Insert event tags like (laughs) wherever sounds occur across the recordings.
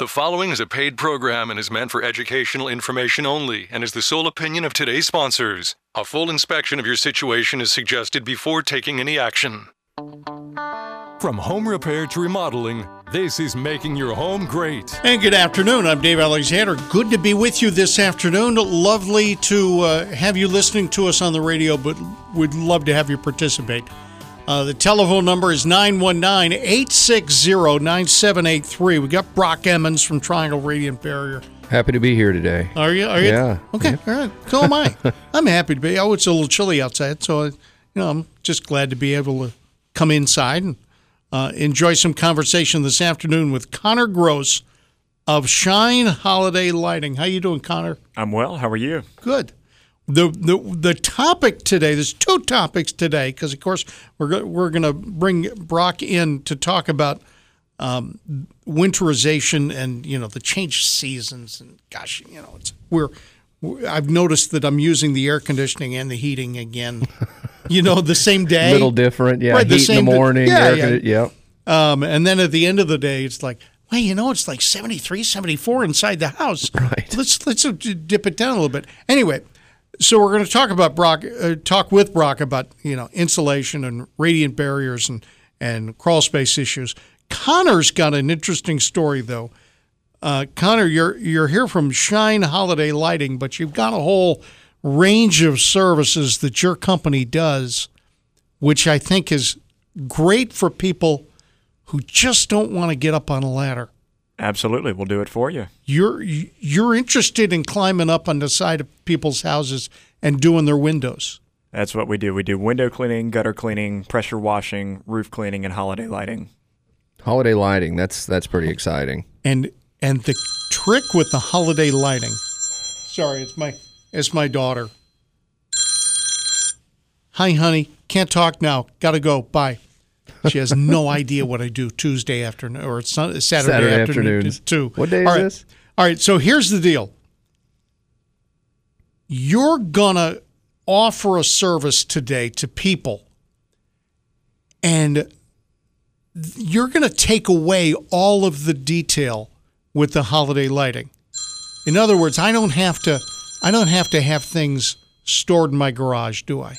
The following is a paid program and is meant for educational information only and is the sole opinion of today's sponsors. A full inspection of your situation is suggested before taking any action. From home repair to remodeling, this is making your home great. And good afternoon. I'm Dave Alexander. Good to be with you this afternoon. Lovely to uh, have you listening to us on the radio, but we'd love to have you participate. Uh, the telephone number is 919 860 9783. We got Brock Emmons from Triangle Radiant Barrier. Happy to be here today. Are you? Are you? Yeah. Okay. All right. So am I. (laughs) I'm happy to be. Oh, it's a little chilly outside, so you know I'm just glad to be able to come inside and uh, enjoy some conversation this afternoon with Connor Gross of Shine Holiday Lighting. How you doing, Connor? I'm well. How are you? Good. The, the the topic today. There's two topics today because of course we're go, we're going to bring Brock in to talk about um, winterization and you know the changed seasons and gosh you know it's we're I've noticed that I'm using the air conditioning and the heating again. (laughs) You know, the same day. Little different, yeah. Right, the Heat in same the di- morning. yeah, yeah. condi- yep. Um, and then at the end of the day, it's like, well, you know, it's like 73, 74 inside the house. (laughs) Right. Let's let's uh, dip it down a little bit. Anyway, so we're going to talk about Brock, uh, talk with Brock about you know insulation and radiant barriers and and crawl space issues. Connor's got an interesting story though. Uh, Connor, you're you're here from Shine Holiday Lighting, but you've got a whole range of services that your company does, which I think is great for people who just don't want to get up on a ladder. Absolutely. We'll do it for you. You're you're interested in climbing up on the side of people's houses and doing their windows. That's what we do. We do window cleaning, gutter cleaning, pressure washing, roof cleaning, and holiday lighting. Holiday lighting. That's that's pretty exciting. And and the trick with the holiday lighting. Sorry, it's my it's my daughter. Hi, honey. Can't talk now. Got to go. Bye. She has no idea what I do Tuesday afternoon or Saturday, Saturday afternoon afternoons. too. What day is All right. this? All right. So here's the deal. You're gonna offer a service today to people, and you're going to take away all of the detail with the holiday lighting. In other words, I don't have to I don't have to have things stored in my garage, do I?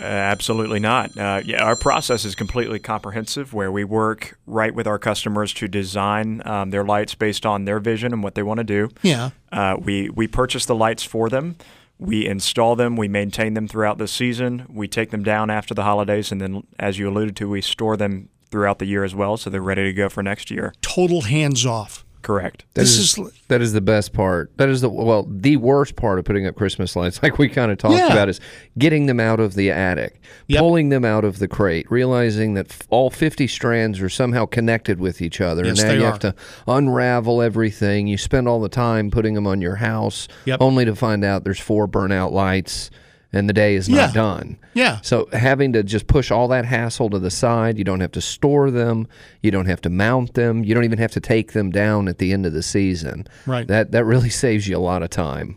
Uh, absolutely not. Uh, yeah, our process is completely comprehensive, where we work right with our customers to design um, their lights based on their vision and what they want to do. Yeah. Uh, we we purchase the lights for them. We install them. We maintain them throughout the season. We take them down after the holidays, and then, as you alluded to, we store them throughout the year as well, so they're ready to go for next year. Total hands off. Correct. That This is, is- that is the best part. That is the well, the worst part of putting up Christmas lights, (laughs) like we kind of talked Yeah. about, is getting them out of the attic, Yep. pulling them out of the crate, realizing that f- all fifty strands are somehow connected with each other, Yes, and now they you are. have to unravel everything. You spend all the time putting them on your house, Yep. only to find out there's four burnout lights, and the day is not Yeah. done. Yeah. So having to just push all that hassle to the side, you don't have to store them, you don't have to mount them, you don't even have to take them down at the end of the season. Right. That that really saves you a lot of time.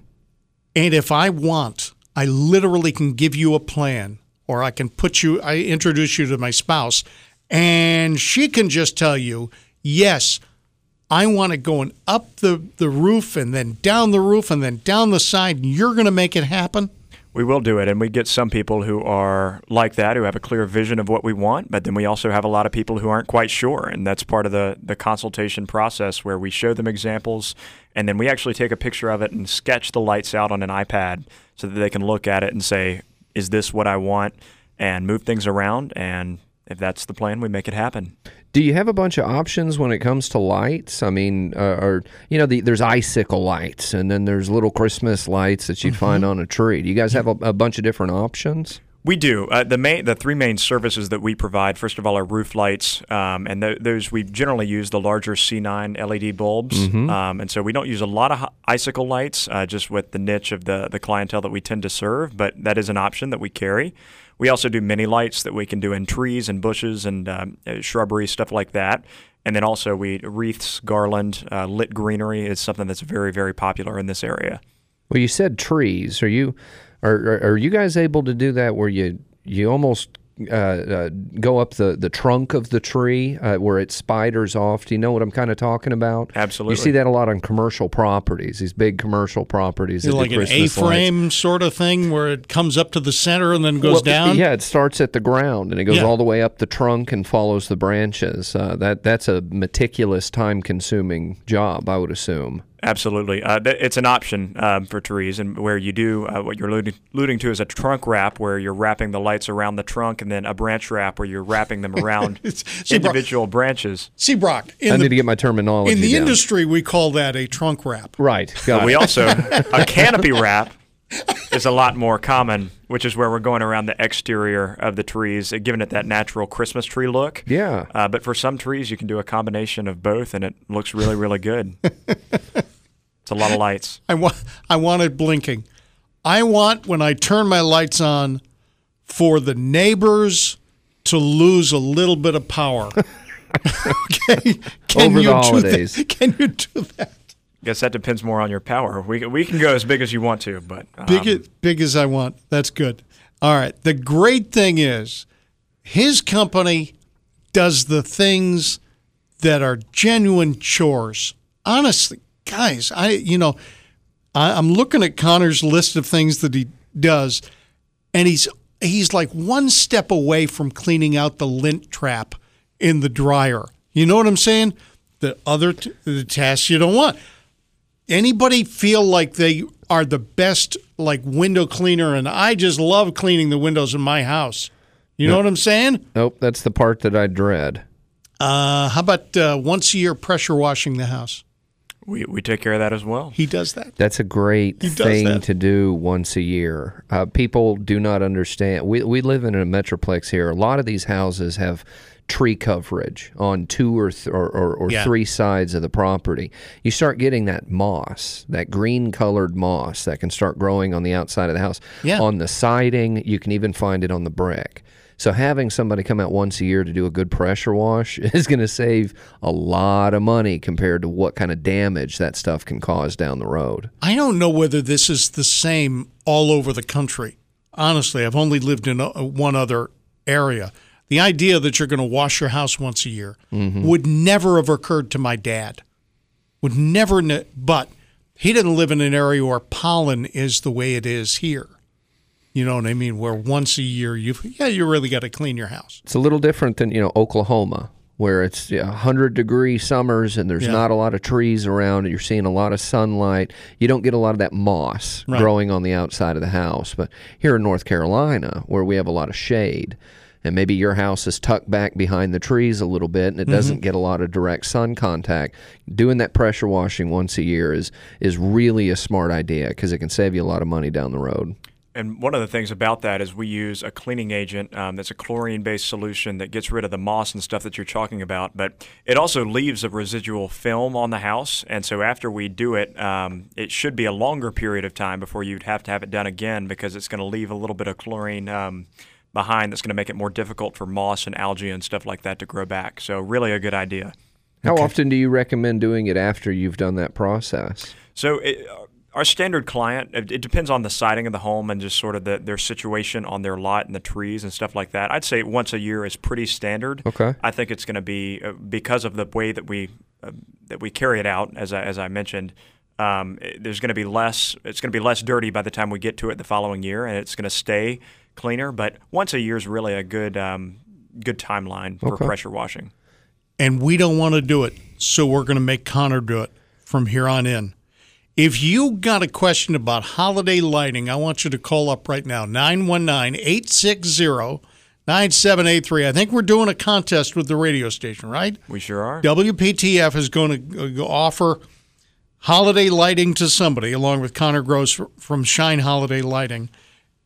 And if I want, I literally can give you a plan or I can put you I introduce you to my spouse and she can just tell you, "Yes, I want it going up the the roof and then down the roof and then down the side and you're going to make it happen." We will do it, and we get some people who are like that, who have a clear vision of what we want. But then we also have a lot of people who aren't quite sure, and that's part of the the consultation process where we show them examples, and then we actually take a picture of it and sketch the lights out on an iPad so that they can look at it and say, "Is this what I want?" and move things around. And if that's the plan, we make it happen. Do you have a bunch of options when it comes to lights? I mean, uh, or you know, the, there's icicle lights, and then there's little Christmas lights that you'd find on a tree. Do you guys have a, a bunch of different options? We do. Uh, the main, the three main services that we provide, first of all, are roof lights, um, and th- those we generally use the larger C9 LED bulbs, um, and so we don't use a lot of hi- icicle lights, uh, just with the niche of the the clientele that we tend to serve. But that is an option that we carry. We also do mini lights that we can do in trees and bushes and um, uh, shrubbery stuff like that. And then also we wreaths, garland, uh, lit greenery is something that's very very popular in this area. Well, you said trees. Are you are are, are you guys able to do that where you you almost uh, uh, go up the, the trunk of the tree uh, where it spiders off. Do you know what I'm kind of talking about? Absolutely. You see that a lot on commercial properties, these big commercial properties. that like an Christmas lights. A-frame sort of thing where it comes up to the center and then goes Well, down. Yeah, it starts at the ground and it goes Yeah. all the way up the trunk and follows the branches. Uh, that that's a meticulous, time-consuming job, I would assume. Absolutely, uh, it's an option um, for trees, and where you do uh, what you're alluding, alluding to is a trunk wrap, where you're wrapping the lights around the trunk, and then a branch wrap, where you're wrapping them around (laughs) See, Brock- individual branches. See, Brock, I the, need to get my terminology in the down. industry, we call that a trunk wrap. Right. Got We also a (laughs) canopy wrap is a lot more common, which is where we're going around the exterior of the trees, uh, giving it that natural Christmas tree look. Yeah. Uh, but for some trees, you can do a combination of both, and it looks really, really good. (laughs) it's a lot of lights. (laughs) I want I want it blinking. I want when I turn my lights on for the neighbors to lose a little bit of power. (laughs) okay, can Over the you do holidays. that? (laughs) Can you do that? guess that depends more on your power. We can, we can go as big as you want to, but um, Big as big as I want. That's good. All right. The great thing is, his company does the things that are genuine chores. Honestly, guys, I you know, I, I'm looking at Connor's list of things that he does, and he's he's like one step away from cleaning out the lint trap in the dryer. You know what I'm saying? The other t- the tasks you don't want. Anybody feel like they are the best like window cleaner and I just love cleaning the windows in my house. You know what I'm saying? Nope, that's the part that I dread. Uh, how about uh, once a year pressure washing the house? We, we take care of that as well. He does that. That's a great thing that. to do once a year. Uh, people do not understand. We, we live in a metroplex here. A lot of these houses have tree coverage on two or th- or, or, or Yeah. three sides of the property. You start getting that moss, that green colored moss that can start growing on the outside of the house. Yeah. On the siding, you can even find it on the brick. So having somebody come out once a year to do a good pressure wash (laughs) is going to save a lot of money compared to what kind of damage that stuff can cause down the road. I don't know whether this is the same all over the country. Honestly, I've only lived in uh one other area. The idea that you're going to wash your house once a year would never have occurred to my dad. Would never, ne- but he didn't live in an area where pollen is the way it is here. You know what I mean? Where once a year you, yeah, you really got to clean your house. It's a little different than you know Oklahoma, where it's yeah, 100 degree summers and there's Yeah. not a lot of trees around. And you're seeing a lot of sunlight. You don't get a lot of that moss Right. growing on the outside of the house. But here in North Carolina, where we have a lot of shade, and maybe your house is tucked back behind the trees a little bit, and it mm-hmm. doesn't get a lot of direct sun contact. Doing that pressure washing once a year is is really a smart idea because it can save you a lot of money down the road. And one of the things about that is we use a cleaning agent um, that's a chlorine based solution that gets rid of the moss and stuff that you're talking about, but it also leaves a residual film on the house. And so after we do it, um, it should be a longer period of time before you'd have to have it done again because it's going to leave a little bit of chlorine. Um, Behind that's going to make it more difficult for moss and algae and stuff like that to grow back. So, really, a good idea. How often do you recommend doing it after you've done that process? So it, our standard client, it, it depends on the siding of the home and just sort of the, their situation on their lot and the trees and stuff like that. I'd say once a year is pretty standard. Okay. I think it's going to be uh, because of the way that we uh, that we carry it out, as I, as I mentioned. Um, it- there's going to be less. It's going to be less dirty by the time we get to it the following year, and it's going to stay cleaner. But once a year is really a good um, good timeline for Okay. pressure washing. and we don't want to do it, so we're going to make Connor do it from here on in. If you got a question about holiday lighting, I want you to call up right now 919 860 9783. I think we're doing a contest with the radio station, right? We sure are. WPTF is going to offer holiday lighting to somebody, along with Connor Gross from Shine Holiday Lighting,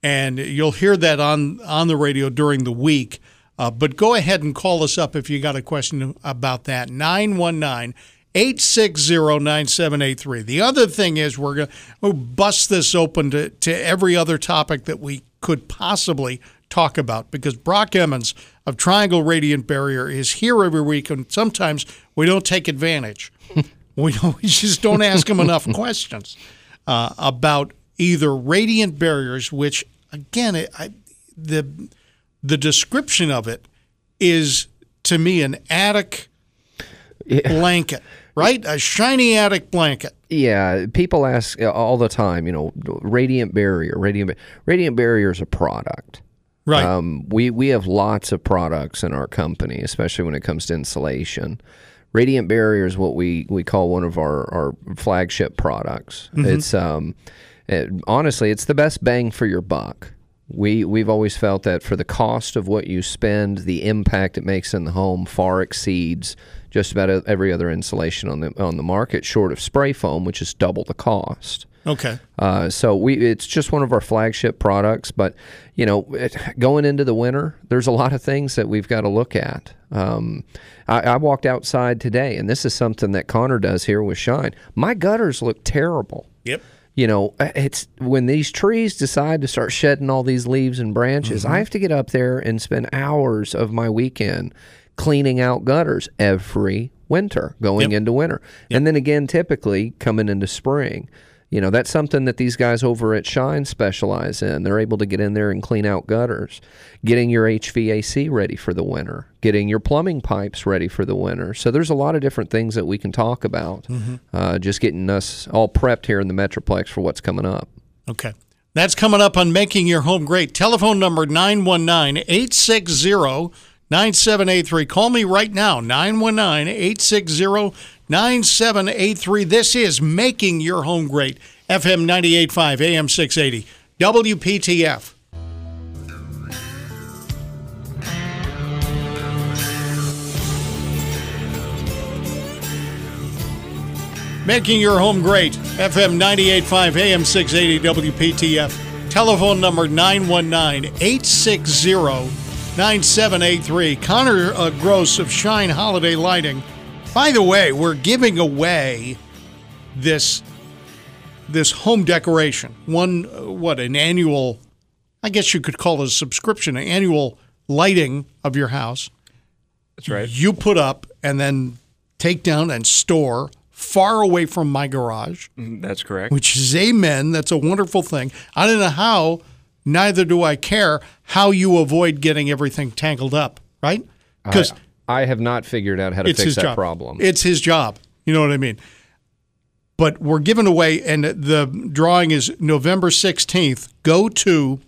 and you'll hear that on on the radio during the week. Uh, but go ahead and call us up if you got a question about that. 919 860 9783. The other thing is, we're going to we'll bust this open to, to every other topic that we could possibly talk about because Brock Emmons of Triangle Radiant Barrier is here every week, and sometimes we don't take advantage. (laughs) we, don't, we just don't ask him enough (laughs) questions uh, about either radiant barriers, which again, it, I, the the description of it is to me an attic blanket, right? A shiny attic blanket. Yeah, people ask uh, all the time, you know, radiant barrier, radiant radiant barrier is a product. Right. Um, we we have lots of products in our company, especially when it comes to insulation. Radiant Barrier is what we, we call one of our, our flagship products. It's um, it, honestly, it's the best bang for your buck. We we've always felt that for the cost of what you spend, the impact it makes in the home far exceeds just about every other insulation on the on the market, short of spray foam, which is double the cost. Okay. Uh, so we it's just one of our flagship products. But you know, it, going into the winter, there's a lot of things that we've got to look at. Um, I, I walked outside today, and this is something that Connor does here with Shine. My gutters look terrible. Yep. You know, uh, it's when these trees decide to start shedding all these leaves and branches. I have to get up there and spend hours of my weekend cleaning out gutters every winter, going Yep. into winter, and then again, typically coming into spring. You know, that's something that these guys over at Shine specialize in. They're able to get in there and clean out gutters, getting your HVAC ready for the winter, getting your plumbing pipes ready for the winter. So there's a lot of different things that we can talk about. Uh, just getting us all prepped here in the Metroplex for what's coming up. Okay. That's coming up on Making Your Home Great. Telephone number 919 860 9783. Call me right now, 919 860 9783. This is Making Your Home Great, FM 985, AM 680, WPTF. Making Your Home Great, FM 98.5, AM 680, WPTF. Telephone number 919 860 9783. Connor uh, Gross of Shine Holiday Lighting. By the way, we're giving away this this home decoration. One, uh, what, an annual, I guess you could call it a subscription, an annual lighting of your house That's right. you put up and then take down and store far away from my garage, Mm, That's correct. which is amen. That's a wonderful thing. I don't know how, neither do I care how you avoid getting everything tangled up, right? Because I have not figured out how to fix that job. problem. It's his job. You know what I mean? But we're giving away, and the drawing is November 16th. Go to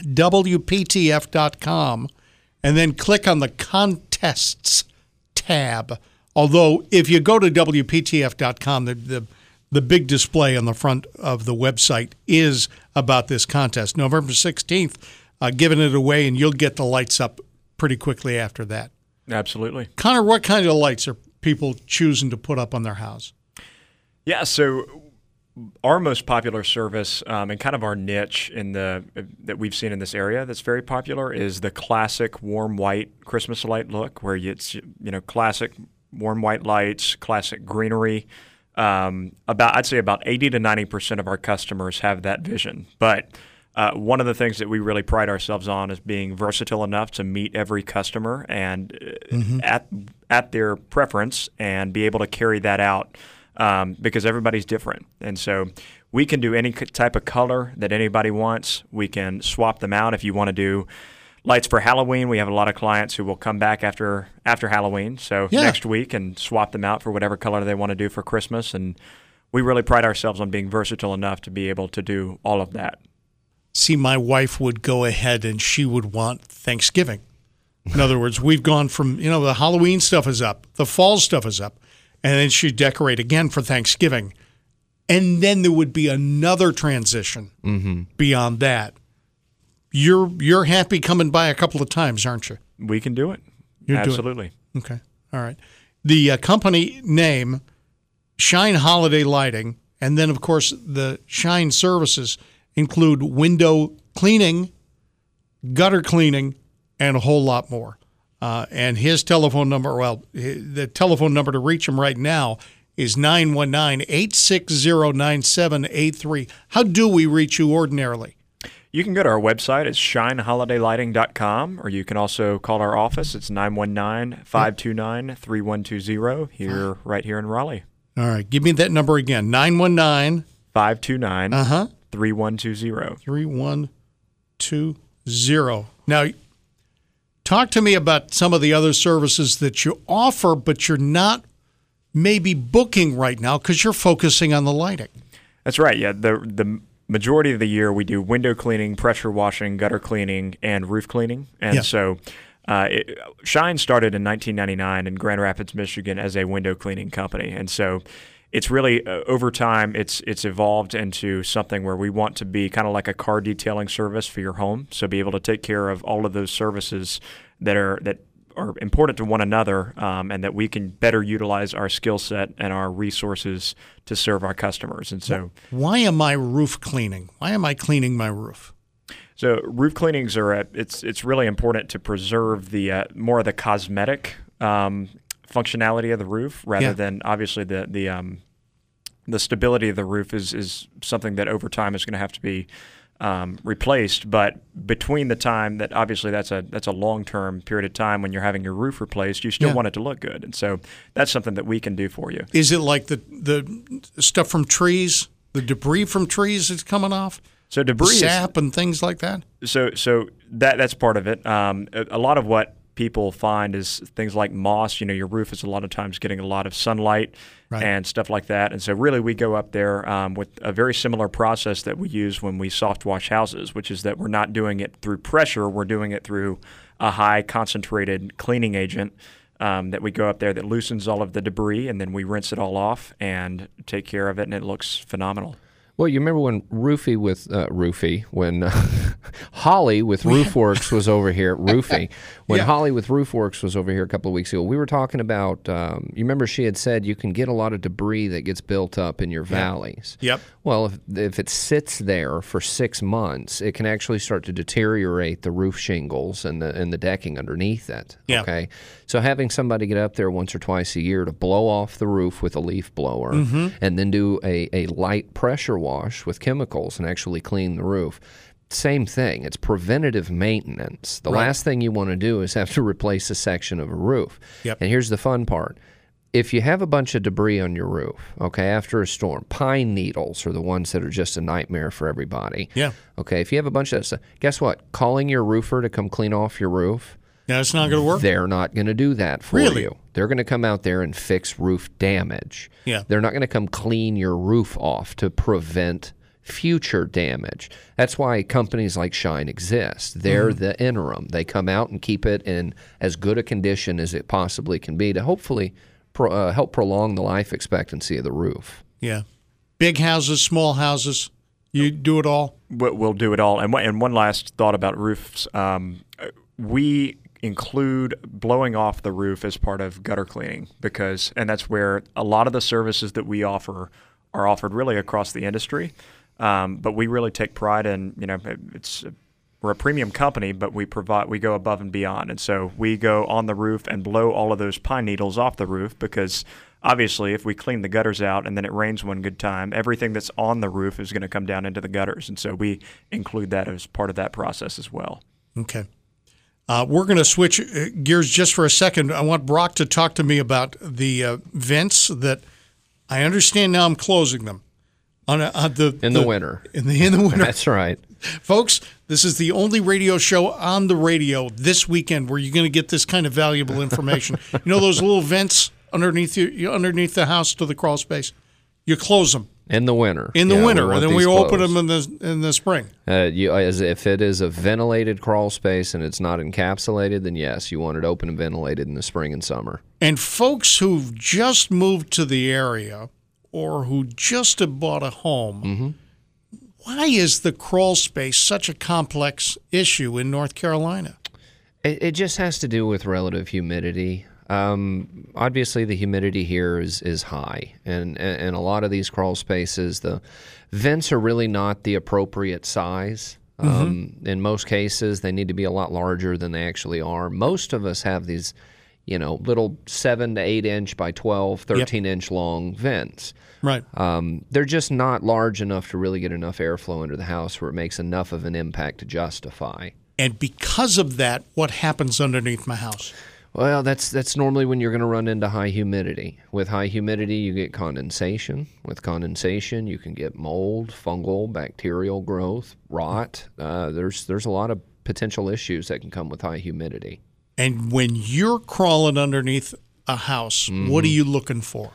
WPTF.com and then click on the contests tab. Although, if you go to WPTF.com, the, the, the big display on the front of the website is about this contest. November 16th, uh, giving it away, and you'll get the lights up pretty quickly after that. Absolutely. Connor, what kind of lights are people choosing to put up on their house? Yeah. So our most popular service um, and kind of our niche in the that we've seen in this area that's very popular is the classic warm white Christmas light look, where it's you know classic warm white lights, classic greenery. Um, about I'd say about 80 to 90 percent of our customers have that vision, but uh, one of the things that we really pride ourselves on is being versatile enough to meet every customer and uh, at at their preference and be able to carry that out um, because everybody's different. And so we can do any type of color that anybody wants. We can swap them out if you want to do lights for Halloween. We have a lot of clients who will come back after after Halloween, so Yeah. next week, and swap them out for whatever color they want to do for Christmas. And we really pride ourselves on being versatile enough to be able to do all of that. See, my wife would go ahead and she would want Thanksgiving. In other words, we've gone from, you know, the Halloween stuff is up, the fall stuff is up, and then she'd decorate again for Thanksgiving. And then there would be another transition mm-hmm. beyond that. You're you're happy coming by a couple of times, aren't you? We can do it. You're doing- Absolutely. Okay. All right. The uh, company name, Shine Holiday Lighting, and then, of course, the Shine services include window cleaning, gutter cleaning, and a whole lot more. Uh, and his telephone number, well, the telephone number to reach him right now is 919 860 9783. How do we reach you ordinarily? You can go to our website. It's shineholidaylighting.com, or you can also call our office. It's 919-529-3120 here, right here in Raleigh. All right. Give me that number again 919 529 uh huh. 3120. 3120. Now, Talk to me about some of the other services that you offer, but you're not maybe booking right now because you're focusing on the lighting. That's right. Yeah, the the majority of the year we do window cleaning, pressure washing, gutter cleaning, and roof cleaning. And Yeah. so, uh, it, Shine started in 1999 in Grand Rapids, Michigan, as a window cleaning company, and so. It's really uh, over time. It's it's evolved into something where we want to be kind of like a car detailing service for your home. So be able to take care of all of those services that are that are important to one another, um, and that we can better utilize our skill set and our resources to serve our customers. And so, Why am I roof cleaning? Why am I cleaning my roof? So roof cleanings are a, it's it's really important to preserve the uh, more of the cosmetic um, functionality of the roof rather Yeah. than obviously the the um, the stability of the roof is is something that over time is going to have to be um, replaced. But between the time that obviously that's a that's a long term period of time when you're having your roof replaced, you still Yeah. want it to look good, and so that's something that we can do for you. Is it like the the stuff from trees, the debris from trees that's coming off, So debris is, sap and things like that? so so that that's part of it. Um, a, a lot of what people find is things like moss. You know, your roof is a lot of times getting a lot of sunlight Right. and stuff like that. And so really, we go up there um, with a very similar process that we use when we soft wash houses, which is that we're not doing it through pressure. We're doing it through a high concentrated cleaning agent. Um, that we go up there that loosens all of the debris and then we rinse it all off and take care of it and it looks phenomenal. Well, you remember when Roofy with uh, Roofy, when uh, (laughs) Holly with Roofworks was over here, (laughs) Roofy, when Yeah. Holly with Roofworks was over here a couple of weeks ago, we were talking about. Um, you remember she had said you can get a lot of debris that gets built up in your valleys. Yep. Well, if, if it sits there for six months, it can actually start to deteriorate the roof shingles and the and the decking underneath it. Yeah. Okay. So having somebody get up there once or twice a year to blow off the roof with a leaf blower and then do a, a light pressure wash with chemicals and actually clean the roof. Same thing. It's preventative maintenance. The last thing you want to do is have to (laughs) replace a section of a roof. Yep. And here's the fun part if you have a bunch of debris on your roof, okay, after a storm, pine needles are the ones that are just a nightmare for everybody. Yeah. Okay, if you have a bunch of that stuff, guess what? Calling your roofer to come clean off your roof, Yeah, it's not going to work. they're not going to do that for Really? you. They're going to come out there and fix roof damage. Yeah. They're not going to come clean your roof off to prevent future damage. That's why companies like Shine exist. They're Mm-hmm. the interim. They come out and keep it in as good a condition as it possibly can be to hopefully pro, uh, help prolong the life expectancy of the roof. Yeah. Big houses, small houses, you do it all. We'll we'll do it all. And one, and one last thought about roofs. Um, we include blowing off the roof as part of gutter cleaning because, and that's where a lot of the services that we offer are offered really across the industry. Um, but we really take pride in, you know, it's we're a premium company, but we provide we go above and beyond, and so we go on the roof and blow all of those pine needles off the roof because obviously, if we clean the gutters out and then it rains one good time, everything that's on the roof is going to come down into the gutters, and so we include that as part of that process as well. Okay. Uh, we're going to switch uh, gears just for a second. I want Brock to talk to me about the uh, vents that I understand now I'm closing them on, a, on the In the winter. In the in the winter, (laughs) That's right. folks. This is the only radio show on the radio this weekend where you're going to get this kind of valuable information. (laughs) you know those little vents underneath you underneath the house to the crawl space. You close them In the winter. in the Yeah, winter, and then we these open them in the in the spring. Uh, you, as if it is a ventilated crawl space and it's not encapsulated, then yes, you want it open and ventilated in the spring and summer. And folks who've just moved to the area or who just have bought a home, why is the crawl space such a complex issue in North Carolina? It, it just has to do with relative humidity. Um, obviously, the humidity here is is high, and, and a lot of these crawl spaces, the vents are really not the appropriate size. Um, in most cases, they need to be a lot larger than they actually are. Most of us have these, you know, little seven to eight inch by 12, 13 inch long vents. Right. Um, they're just not large enough to really get enough airflow into the house where it makes enough of an impact to justify. And because of that, what happens underneath my house? Well, that's that's normally when you're going to run into high humidity. With high humidity, you get condensation. With condensation, you can get mold, fungal, bacterial growth, rot. Uh, there's there's a lot of potential issues that can come with high humidity. And when you're crawling underneath a house, what are you looking for?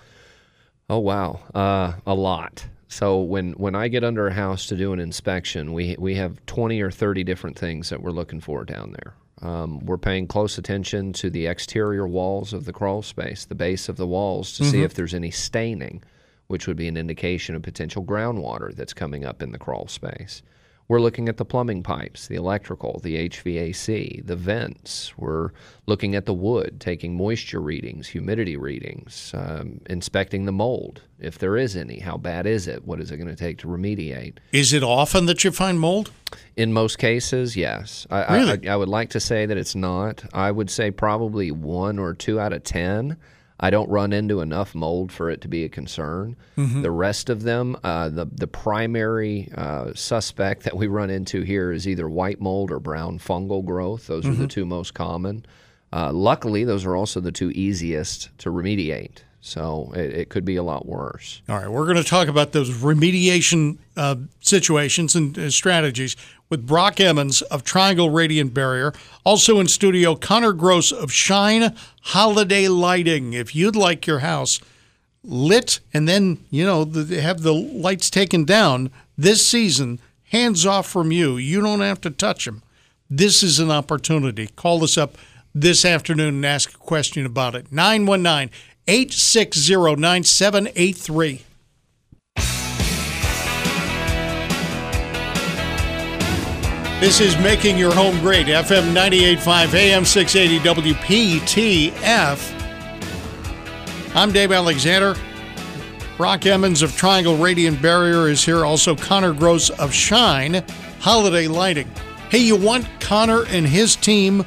Oh wow, uh, a lot. So when when I get under a house to do an inspection, we we have twenty or thirty different things that we're looking for down there. Um, we're paying close attention to the exterior walls of the crawl space, the base of the walls, to see if there's any staining, which would be an indication of potential groundwater that's coming up in the crawl space. We're looking at the plumbing pipes, the electrical, the HVAC, the vents. We're looking at the wood, taking moisture readings, humidity readings, um, inspecting the mold. If there is any, how bad is it? What is it going to take to remediate? Is it often that you find mold? In most cases, yes. I, I- Really? I, I would like to say that it's not. I would say probably one or two out of 10. I don't run into enough mold for it to be a concern. Mm-hmm. The rest of them, uh, the, the primary uh, suspect that we run into here is either white mold or brown fungal growth. Those Mm-hmm. are the two most common. Uh, luckily, those are also the two easiest to remediate. So it, it could be a lot worse. All right, we're going to talk about those remediation uh, situations and uh, strategies with Brock Emmons of Triangle Radiant Barrier. Also in studio, Connor Gross of Shine Holiday Lighting. If you'd like your house lit and then, you know, have the lights taken down this season, hands off from you. You don't have to touch them. This is an opportunity. Call us up this afternoon and ask a question about it. 919 860 9783. This is Making Your Home Great, FM 98.5, AM 680, WPTF. I'm Dave Alexander. Brock Emmons of Triangle Radiant Barrier is here. Also, Connor Gross of Shine Holiday Lighting. Hey, you want Connor and his team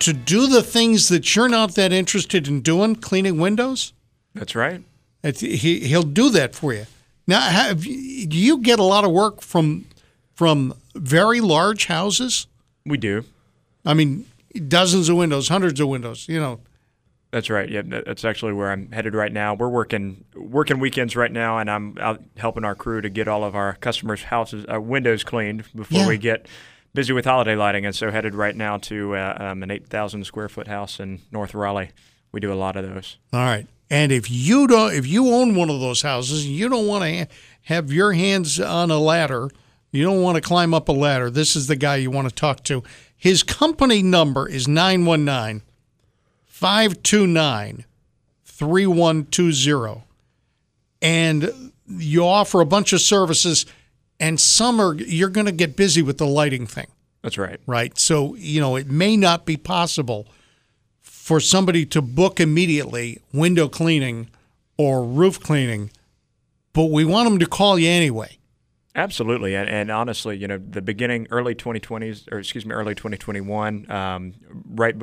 to do the things that you're not that interested in doing, cleaning windows? That's right. It's, he he'll do that for you. Now, have do you get a lot of work from from very large houses? We do. I mean, dozens of windows, hundreds of windows. You know, That's right. Yeah, that's actually where I'm headed right now. We're working working weekends right now, and I'm out helping our crew to get all of our customers' houses uh, windows cleaned before Yeah. we get busy with holiday lighting. And so headed right now to uh, um, an 8,000 square foot house in North Raleigh. We do a lot of those. All right. And if you don't, if you own one of those houses, you don't want to have your hands on a ladder. You don't want to climb up a ladder. This is the guy you want to talk to. His company number is 919 529 3120. And you offer a bunch of services, and some are, you're going to get busy with the lighting thing That's right. right? So, you know, it may not be possible for somebody to book immediately window cleaning or roof cleaning, but we want them to call you anyway. Absolutely, and, and honestly, you know, the beginning, early 2020s, or excuse me, early 2021, um, right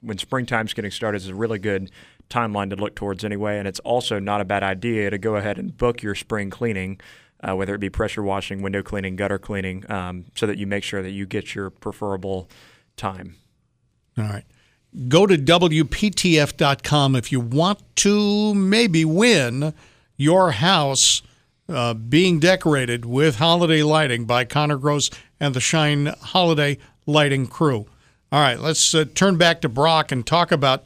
when springtime's getting started, is a really good timeline to look towards anyway. And it's also not a bad idea to go ahead and book your spring cleaning, uh, whether it be pressure washing, window cleaning, gutter cleaning, um, so that you make sure that you get your preferable time. All right. Go to WPTF.com if you want to maybe win your house uh, being decorated with holiday lighting by Connor Gross and the Shine Holiday Lighting crew. All right, let's uh, turn back to Brock and talk about.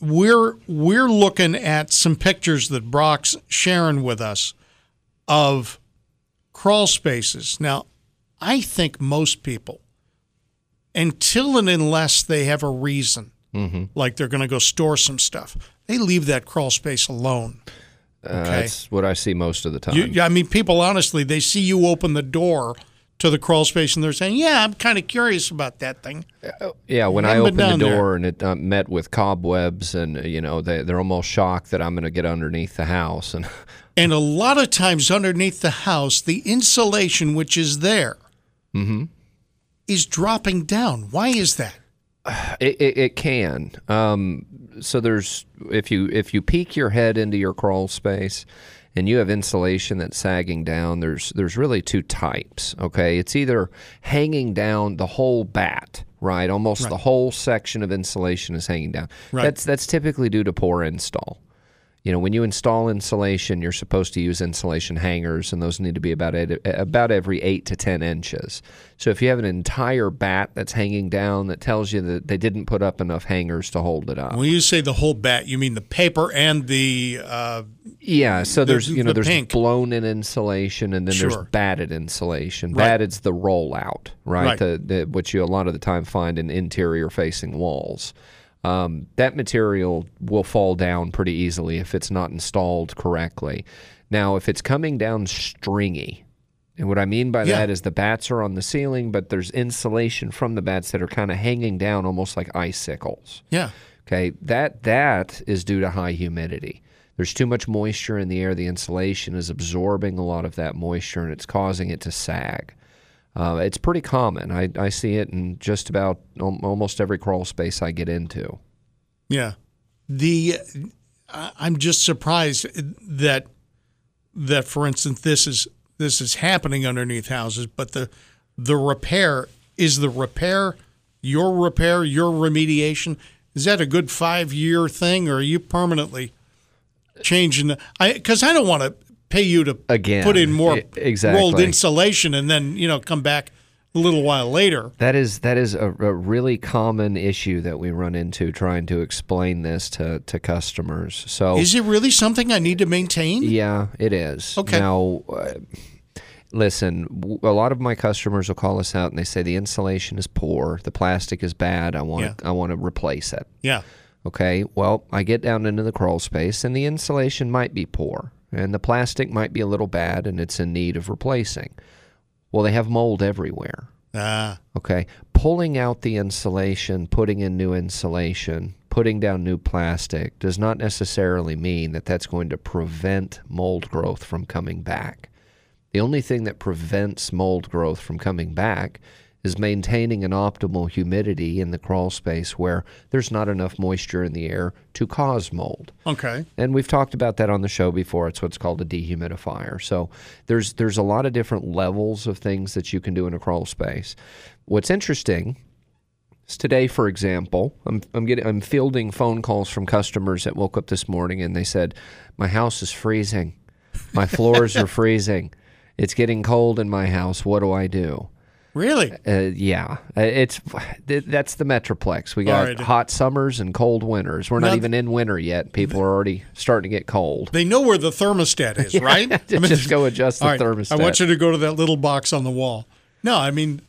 We're we're looking at some pictures that Brock's sharing with us of crawl spaces. Now, I think most people until and unless they have a reason, like they're going to go store some stuff, they leave that crawl space alone. Uh, That's what I see most of the time. You, I mean, people honestly, they see you open the door to the crawl space and they're saying, "Yeah, I'm kind of curious about that thing." Yeah, when I opened the down there. door and it uh, met with cobwebs, and uh, you know they they're almost shocked that I'm going to get underneath the house, and (laughs) And a lot of times, underneath the house, the insulation which is there is dropping down. Why is that? It, it, it can. Um, so there's if you if you peek your head into your crawl space, and you have insulation that's sagging down, there's there's really two types. Okay, it's either hanging down the whole batt, right? Almost the whole section of insulation is hanging down. Right. That's that's typically due to poor install. You know, when you install insulation, you're supposed to use insulation hangers, and those need to be about eight, about every eight to ten inches. So if you have an entire batt that's hanging down, that tells you that they didn't put up enough hangers to hold it up. When you say the whole batt, you mean the paper and the uh, Yeah, so there's you know the there's pink. blown in insulation and then Sure. there's batted insulation. Right. Batted's the rollout, right? Right. The, the which you a lot of the time find in interior facing walls. Um, that material will fall down pretty easily if it's not installed correctly. Now, if it's coming down stringy, and what I mean by Yeah. that is the batts are on the ceiling, but there's insulation from the batts that are kind of hanging down almost like icicles. yeah. Okay, that that is due to high humidity. There's too much moisture in the air. The insulation is absorbing a lot of that moisture, and it's causing it to sag. Uh, it's pretty common. I, I see it in just about almost every crawl space I get into. Yeah. The I- I'm just surprised that that for instance this is this is happening underneath houses, but the the repair is the repair your repair, your remediation. Is that a good five year thing, or are you permanently changing the? I because I don't want to pay you to Again, put in more exactly. rolled insulation and then you know come back a little while later. That is that is a, a really common issue that we run into trying to explain this to, to customers. So Is it really something I need to maintain? Yeah, it is. Okay. Now, uh, listen, w- a lot of my customers will call us out and they say the insulation is poor, the plastic is bad. I want to I want to replace it. Yeah. Okay. Well, I get down into the crawl space and the insulation might be poor and the plastic might be a little bad and it's in need of replacing. Well, they have mold everywhere. Ah. Okay. Pulling out the insulation, putting in new insulation, putting down new plastic does not necessarily mean that that's going to prevent mold growth from coming back. The only thing that prevents mold growth from coming back is maintaining an optimal humidity in the crawl space where there's not enough moisture in the air to cause mold. Okay. And we've talked about that on the show before. It's what's called a dehumidifier. So there's there's a lot of different levels of things that you can do in a crawl space. What's interesting is today, for example, I'm I'm getting I'm fielding phone calls from customers that woke up this morning and they said, My house is freezing. My floors are (laughs) freezing. It's getting cold in my house. What do I do? Really? Uh, yeah, Uh, it's that's the metroplex. We got right. hot summers and cold winters. We're not even in winter yet. People are already starting to get cold. They know where the thermostat is, (laughs) right? (laughs) Just go adjust the right, thermostat. I want you to go to that little box on the wall. No, I mean,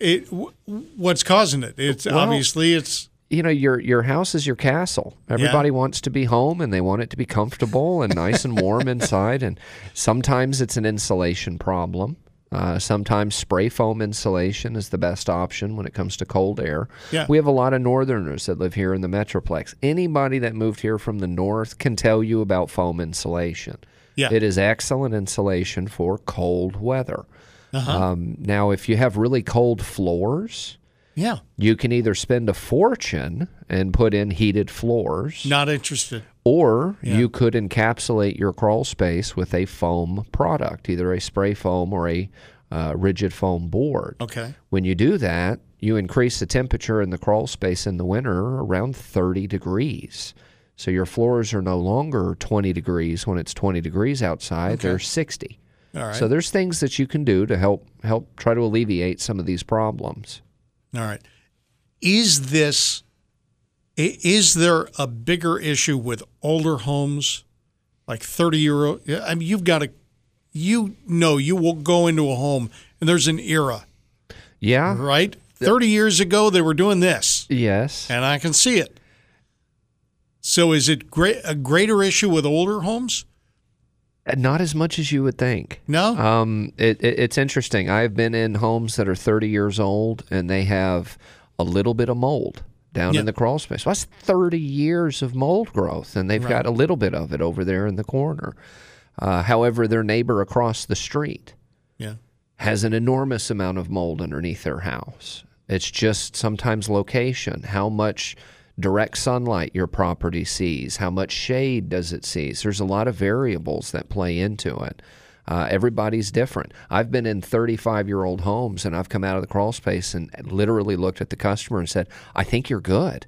it. w- What's causing it? It's obviously it's you know, your your house is your castle. Everybody wants to be home and they want it to be comfortable and nice and warm (laughs) inside. And sometimes it's an insulation problem. Uh, sometimes spray foam insulation is the best option when it comes to cold air. Yeah. We have a lot of northerners that live here in the Metroplex. Anybody that moved here from the north can tell you about foam insulation. Yeah. It is excellent insulation for cold weather. Uh-huh. Um, now, if you have really cold floors, yeah. you can either spend a fortune and put in heated floors, Not interested. Or you could encapsulate your crawl space with a foam product, either a spray foam or a uh, rigid foam board. Okay. When you do that, you increase the temperature in the crawl space in the winter around 30 degrees. So your floors are no longer 20 degrees when it's 20 degrees outside, they're 60. All right. So there's things that you can do to help help try to alleviate some of these problems. All right. Is this? Is there a bigger issue with older homes, like thirty year old? I mean, you've got to. You know, you will go into a home and there's an era, Yeah. right? Thirty years ago, they were doing this. Yes. and I can see it. So is it great a greater issue with older homes? Not as much as you would think. No. Um, it, it, it's interesting. I've been in homes that are 30 years old and they have a little bit of mold down Yeah. in the crawl space. Well, that's 30 years of mold growth, and they've got a little bit of it over there in the corner. Uh, however, their neighbor across the street yeah. has an enormous amount of mold underneath their house. It's just sometimes location, how much direct sunlight your property sees, how much shade does it see. There's a lot of variables that play into it. Uh, everybody's different. I've been in 35 year old homes and I've come out of the crawl space and literally looked at the customer and said, I think you're good.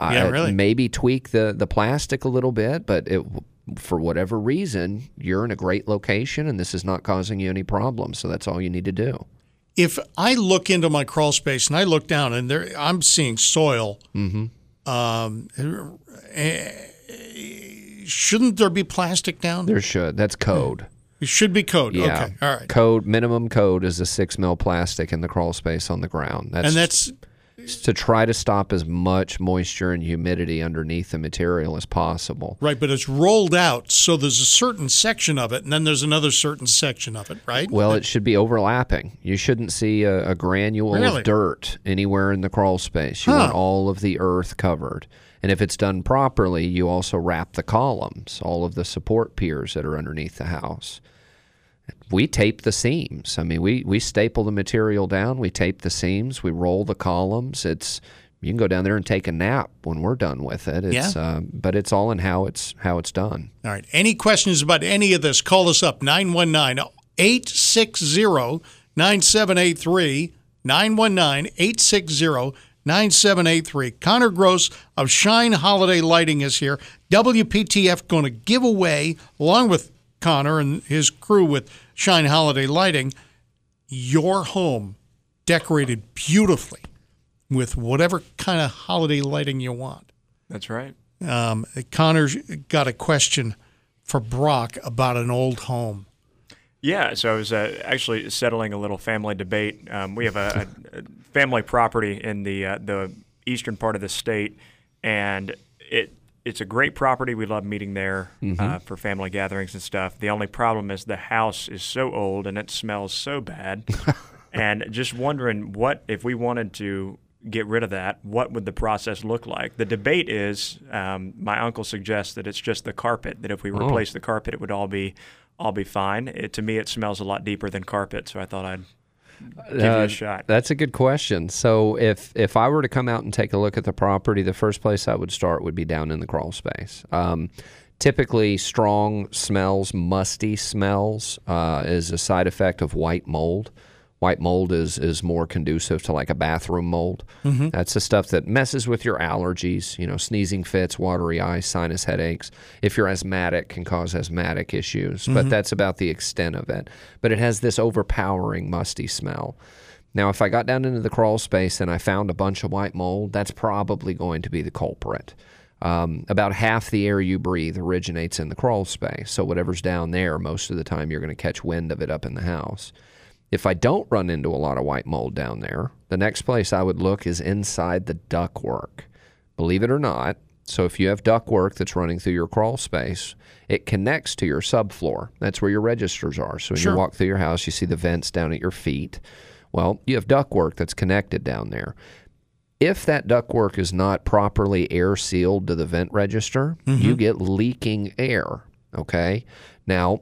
Yeah, really. Maybe tweak the the plastic a little bit, but it for whatever reason, you're in a great location and this is not causing you any problems. So that's all you need to do. if I look into my crawl space and I look down and there, I'm seeing soil. Um, eh, shouldn't there be plastic down? there? There should. That's code. It should be code. Yeah. Okay, all right. Code minimum code is a six mil plastic in the crawl space on the ground. That's, and that's to try to stop as much moisture and humidity underneath the material as possible. right, but it's rolled out, so there's a certain section of it, and then there's another certain section of it, right? Well, it should be overlapping. You shouldn't see a, a granule Really? of dirt anywhere in the crawl space. You Huh. want all of the earth covered. And if it's done properly, you also wrap the columns, all of the support piers that are underneath the house. We tape the seams. I mean, we, we staple the material down, we tape the seams, we roll the columns. It's you can go down there and take a nap when we're done with it. It's, Yeah. uh, but it's all in how it's how it's done. All right. Any questions about any of this, call us up 919 860 9783. 919 860 9783. Connor Gross of Shine Holiday Lighting is here. WPTF going to give away, along with Connor and his crew with Shine Holiday Lighting, your home decorated beautifully with whatever kind of holiday lighting you want. That's right. Um, Connor's got a question for Brock about an old home. Yeah, so I was uh, actually settling a little family debate. Um, we have a, a, family property in the uh, the eastern part of the state, and it it's a great property. We love meeting there uh, for family gatherings and stuff. The only problem is the house is so old and it smells so bad, (laughs) and just wondering what if we wanted to get rid of that, what would the process look like? The debate is um, my uncle suggests that it's just the carpet. That if we replace the carpet, it would all be all be fine. It, to me, it smells a lot deeper than carpet, so I thought I'd give you Uh, a shot. That's a good question. So if if I were to come out and take a look at the property, the first place I would start would be down in the crawl space. Um, typically, strong smells, musty smells, uh, is a side effect of white mold. White mold is is more conducive to like a bathroom mold. That's the stuff that messes with your allergies. You know, sneezing fits, watery eyes, sinus headaches. If you're asthmatic, can cause asthmatic issues. But that's about the extent of it. But it has this overpowering musty smell. Now, if I got down into the crawl space and I found a bunch of white mold, that's probably going to be the culprit. Um, about half the air you breathe originates in the crawl space. So, whatever's down there, most of the time you're going to catch wind of it up in the house. If I don't run into a lot of white mold down there, the next place I would look is inside the ductwork. Believe it or not, so if you have ductwork that's running through your crawl space, it connects to your subfloor. That's where your registers are. So when Sure. you walk through your house, you see the vents down at your feet. Well, you have ductwork that's connected down there. If that ductwork is not properly air sealed to the vent register, you mm-hmm. get leaking air. Okay. Now,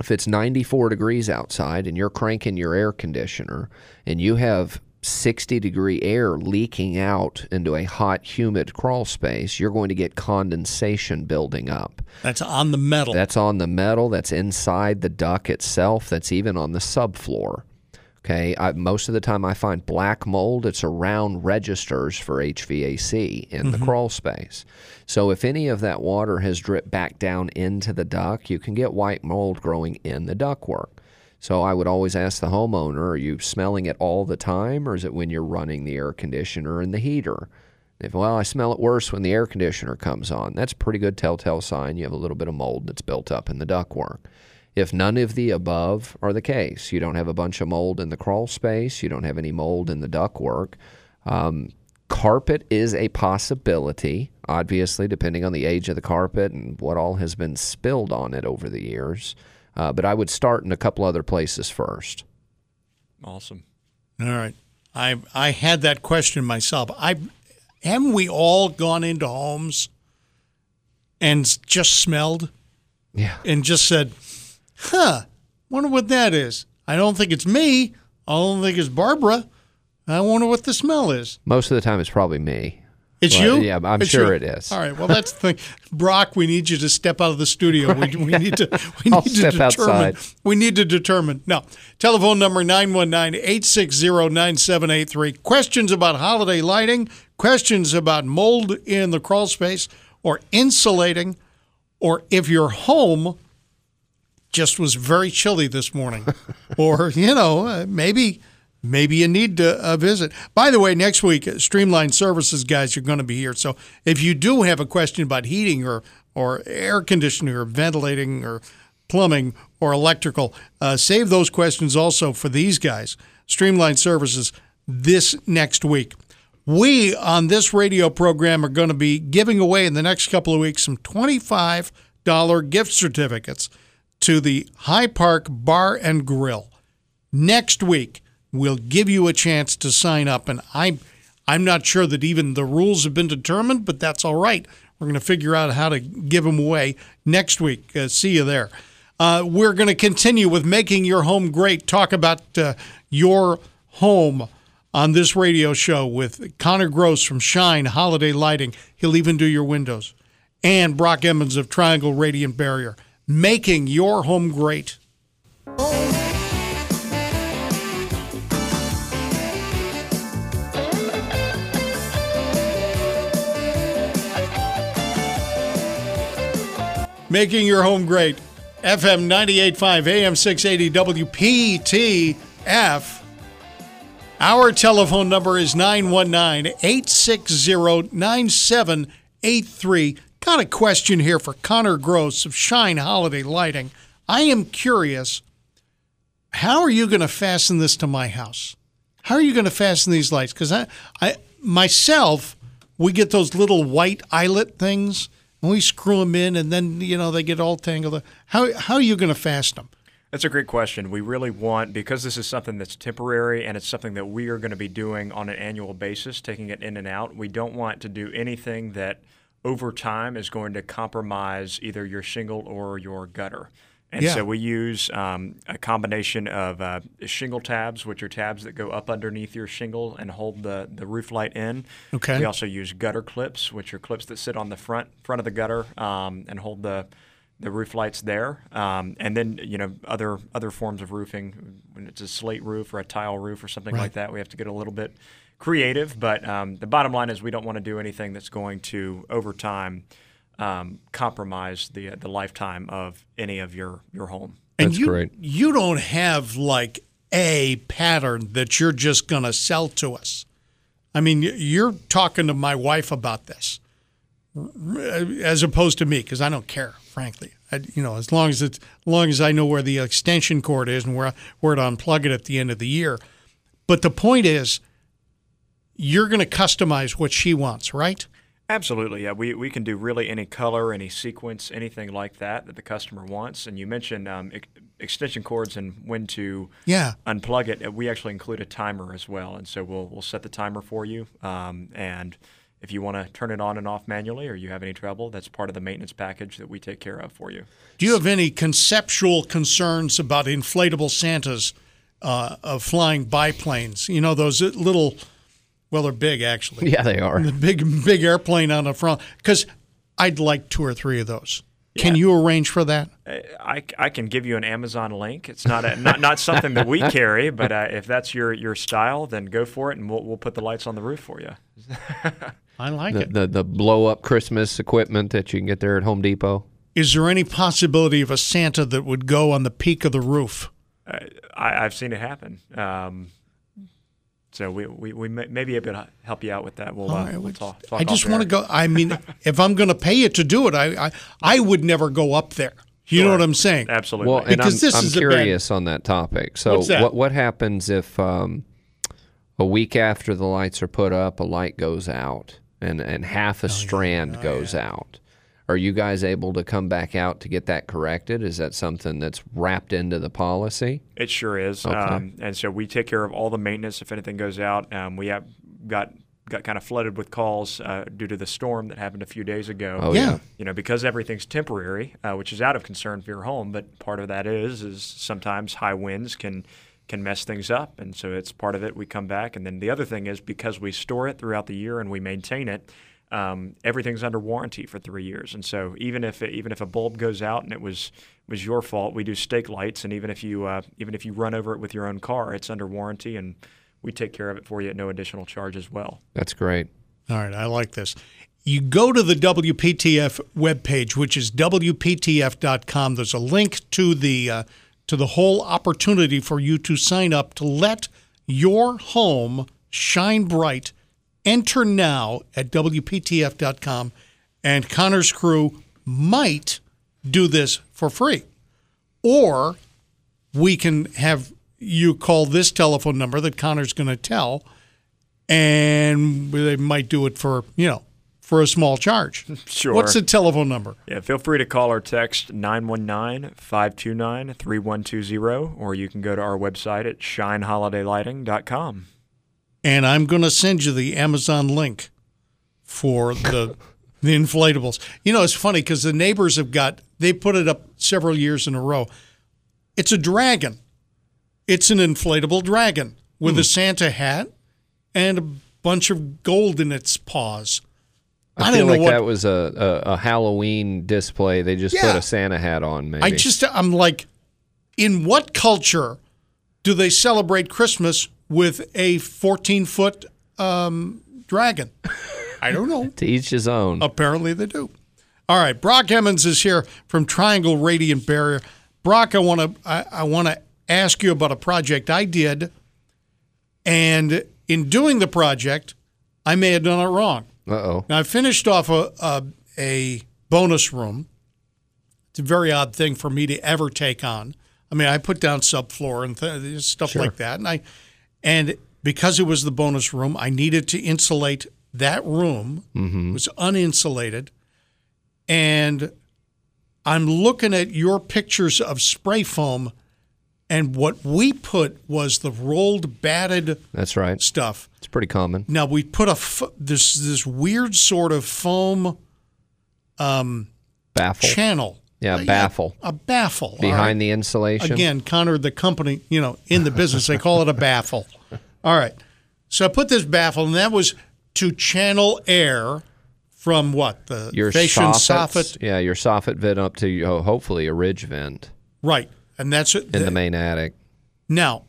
if it's 94 degrees outside and you're cranking your air conditioner and you have 60 degree air leaking out into a hot, humid crawl space, you're going to get condensation building up. That's on the metal. That's on the metal, that's inside the duct itself, that's even on the subfloor. Okay, I, most of the time I find black mold, it's around registers for HVAC in the mm-hmm. crawl space. So if any of that water has dripped back down into the duct, you can get white mold growing in the ductwork. So I would always ask the homeowner, are you smelling it all the time or is it when you're running the air conditioner and the heater? If well, I smell it worse when the air conditioner comes on. That's a pretty good telltale sign you have a little bit of mold that's built up in the ductwork. If none of the above are the case, you don't have a bunch of mold in the crawl space, you don't have any mold in the ductwork. Um, carpet is a possibility, obviously, depending on the age of the carpet and what all has been spilled on it over the years. Uh, but I would start in a couple other places first. Awesome. All right. I I had that question myself. I haven't we all gone into homes and just smelled Yeah. and just said, "Huh, wonder what that is." I don't think it's me. I don't think it's Barbara. I wonder what the smell is. Most of the time, it's probably me. It's Well, you? yeah, I'm It's sure you. it is. All right. Well, that's the thing. Brock, we need you to step out of the studio. (laughs) We, we need to we need to step determine. outside. We need to determine. No. Telephone number 919-860-9783. Questions about holiday lighting, questions about mold in the crawl space or insulating or if your home just was very chilly this morning, (laughs) or you know uh, maybe maybe you need to uh, visit. By the way, next week uh, Streamline Services guys are going to be here, so if you do have a question about heating or or air conditioning or ventilating or plumbing or electrical, uh, save those questions also for these guys. Streamline Services this next week. We on this radio program are going to be giving away in the next couple of weeks some $25 gift certificates to the High Park Bar and Grill. Next week, we'll give you a chance to sign up, and I'm I'm not sure that even the rules have been determined, but that's all right. We're going to figure out how to give them away next week. Uh, see you there. Uh, we're going to continue with making your home great. Talk about uh, your home on this radio show with Connor Gross from Shine Holiday Lighting. He'll even do your windows. And Brock Emmons of Triangle Radiant Barrier. Making your home great. Making your home great. FM 98.5, AM 680, WPTF. Our telephone number is 919 860 9783. Got a question here for Connor Gross of Shine Holiday Lighting. I am curious how are you going to fasten this to my house? How are you going to fasten these lights? Because I, I, myself, we get those little white eyelet things and we screw them in and then, you know, they get all tangled. How, how are you going to fasten them? That's a great question. We really want, because this is something that's temporary and it's something that we are going to be doing on an annual basis, taking it in and out, we don't want to do anything that over time is going to compromise either your shingle or your gutter. And Yeah. so we use um, a combination of uh, shingle tabs, which are tabs that go up underneath your shingle and hold the, the roof light in. Okay. We also use gutter clips, which are clips that sit on the front front of the gutter um, and hold the the roof lights there. Um, and then you know other other forms of roofing, when it's a slate roof or a tile roof or something Right. like that, we have to get a little bit creative. But um, the bottom line is we don't want to do anything that's going to over time um, compromise the the lifetime of any of your your home. And That's you, great. You don't have like a pattern that you're just going to sell to us. I mean, you're talking to my wife about this, as opposed to me, because I don't care, frankly. I, you know, as long as it's, as long as I know where the extension cord is and where where to unplug it at the end of the year. But the point is, you're going to customize what she wants, right? Absolutely, yeah. We, we can do really any color, any sequence, anything like that that the customer wants. And you mentioned um, ex- extension cords and when to Yeah. unplug it. We actually include a timer as well, and so we'll we'll set the timer for you. Um, and if you want to turn it on and off manually, or you have any trouble, that's part of the maintenance package that we take care of for you. Do you have any conceptual concerns about inflatable Santas uh, of flying biplanes? You know those little, well, they're big actually. Yeah, they are. The big, big airplane on the front. Because I'd like two or three of those. Can you arrange for that? Uh, I, I can give you an Amazon link. It's not a, not not something that we carry, but uh, if that's your, your style, then go for it, and we'll we'll put the lights on the roof for you. (laughs) I like The, it. the the blow up Christmas equipment that you can get there at Home Depot. Is there any possibility of a Santa that would go on the peak of the roof? Uh, I, I've seen it happen. Um, so we, we, we may, may be able to help you out with that. We'll, uh, right, we'll well, talk, talk I just want to go. I mean, (laughs) if I'm going to pay you to do it, I, I I would never go up there. You know what I'm saying? Absolutely. Well, and Because I'm, this I'm is a bad- curious on that topic. So, What's that? what what happens if um, a week after the lights are put up, a light goes out and and half Oh, a strand goes out? Are you guys able to come back out to get that corrected? Is that something that's wrapped into the policy? It sure is. Okay. Um, and so we take care of all the maintenance if anything goes out. Um, we have got got kind of flooded with calls uh, due to the storm that happened a few days ago. Oh, Yeah. yeah. You know, because everything's temporary, uh, which is out of concern for your home, but part of that is is sometimes high winds can can mess things up, and so it's part of it. We come back, and then the other thing is because we store it throughout the year and we maintain it. Um, everything's under warranty for three years, and so even if it, even if a bulb goes out and it was was your fault, we do stake lights, and even if you uh, even if you run over it with your own car, it's under warranty, and we take care of it for you at no additional charge as well. That's great. All right, I like this. You go to the WPTF webpage, which is WPTF.com. There's a link to the uh, to the whole opportunity for you to sign up to let your home shine bright. Enter now at WPTF.com, and Connor's crew might do this for free. Or we can have you call this telephone number that Connor's going to tell, and they might do it for, you know, for a small charge. (laughs) Sure. What's the telephone number? Yeah, feel free to call or text 919 529 3120, or you can go to our website at shineholidaylighting.com. And I'm going to send you the Amazon link for the (laughs) the inflatables. You know, it's funny because the neighbors have got they put it up several years in a row. It's a dragon. It's an inflatable dragon with a hmm. Santa hat and a bunch of gold in its paws. I, I feel don't know like what that was a, a, a Halloween display. They just put a Santa hat on, maybe. I just I'm like, in what culture do they celebrate Christmas with a 14 foot um, dragon? I don't know. (laughs) to each his own. Apparently they do. All right, Brock Emmons is here from Triangle Radiant Barrier. Brock, I want to I, I want to ask you about a project I did, and in doing the project, I may have done it wrong. Uh oh. Now I finished off a, a a bonus room. It's a very odd thing for me to ever take on. I mean, I put down subfloor and th- stuff like that, and I and because it was the bonus room, I needed to insulate that room. It was uninsulated, and I'm looking at your pictures of spray foam, and what we put was the rolled batted That's right. stuff. It's pretty common. Now we put a f- this this weird sort of foam Baffle. channel. Yeah, Uh, baffle. A baffle Behind right? the insulation. Again, Connor, the company, you know, in the business, they call it a baffle. All right. So I put this baffle, and that was to channel air from what the your soffit, Yeah, your soffit vent up to oh, hopefully a ridge vent right? And that's it. in the main attic. Now,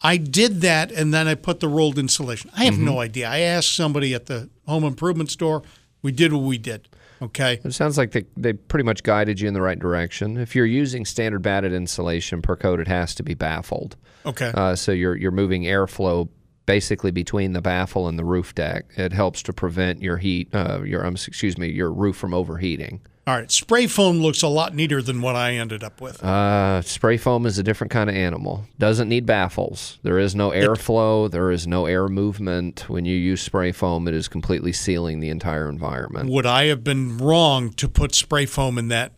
I did that, and then I put the rolled insulation. I have Mm-hmm. no idea. I asked somebody at the home improvement store. We did what we did. Okay. It sounds like they, they pretty much guided you in the right direction. If you're using standard batted insulation per code, it has to be baffled. Okay. Uh, so you're you're moving airflow basically between the baffle and the roof deck. It helps to prevent your heat, uh, your um, excuse me, your roof from overheating. All right. Spray foam looks a lot neater than what I ended up with. Uh, spray foam is a different kind of animal. Doesn't need baffles. There is no airflow. There is no air movement. When you use spray foam, it is completely sealing the entire environment. Would I have been wrong to put spray foam in that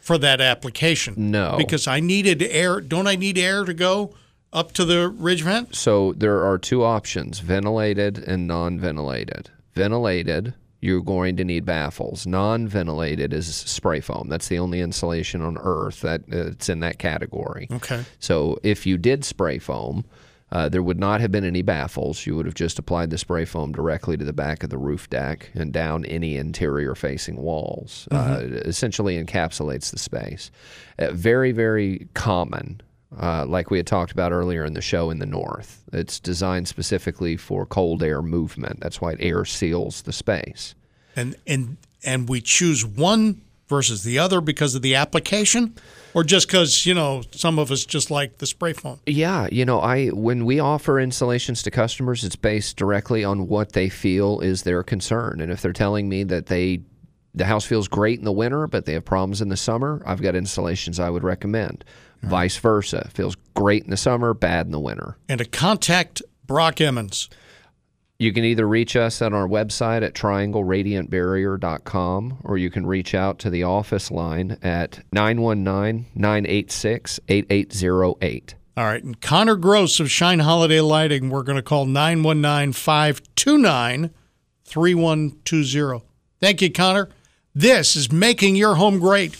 for that application? No. Because I needed air. Don't I need air to go up to the ridge vent? So there are two options: ventilated and non-ventilated. Ventilated, you're going to need baffles. Non-ventilated is spray foam. That's the only insulation on Earth that uh, it's in that category. Okay. So if you did spray foam, uh, there would not have been any baffles. You would have just applied the spray foam directly to the back of the roof deck and down any interior facing walls. Uh, it essentially encapsulates the space. Uh, very, very common. Uh, like we had talked about earlier in the show in the north. It's designed specifically for cold air movement. That's why it air seals the space. And and and we choose one versus the other because of the application, or just because you know some of us just like the spray foam. Yeah, you know, I when we offer installations to customers, it's based directly on what they feel is their concern. And if they're telling me that they the house feels great in the winter, but they have problems in the summer, I've got installations I would recommend. Vice versa, feels great in the summer, bad in the winter. And to contact Brock Emmons. You can either reach us at our website at triangleradiantbarrier.com or you can reach out to the office line at 919 986 8808. All right. And Connor Gross of Shine Holiday Lighting, we're going to call 919 529 3120. Thank you, Connor. This is making your home great.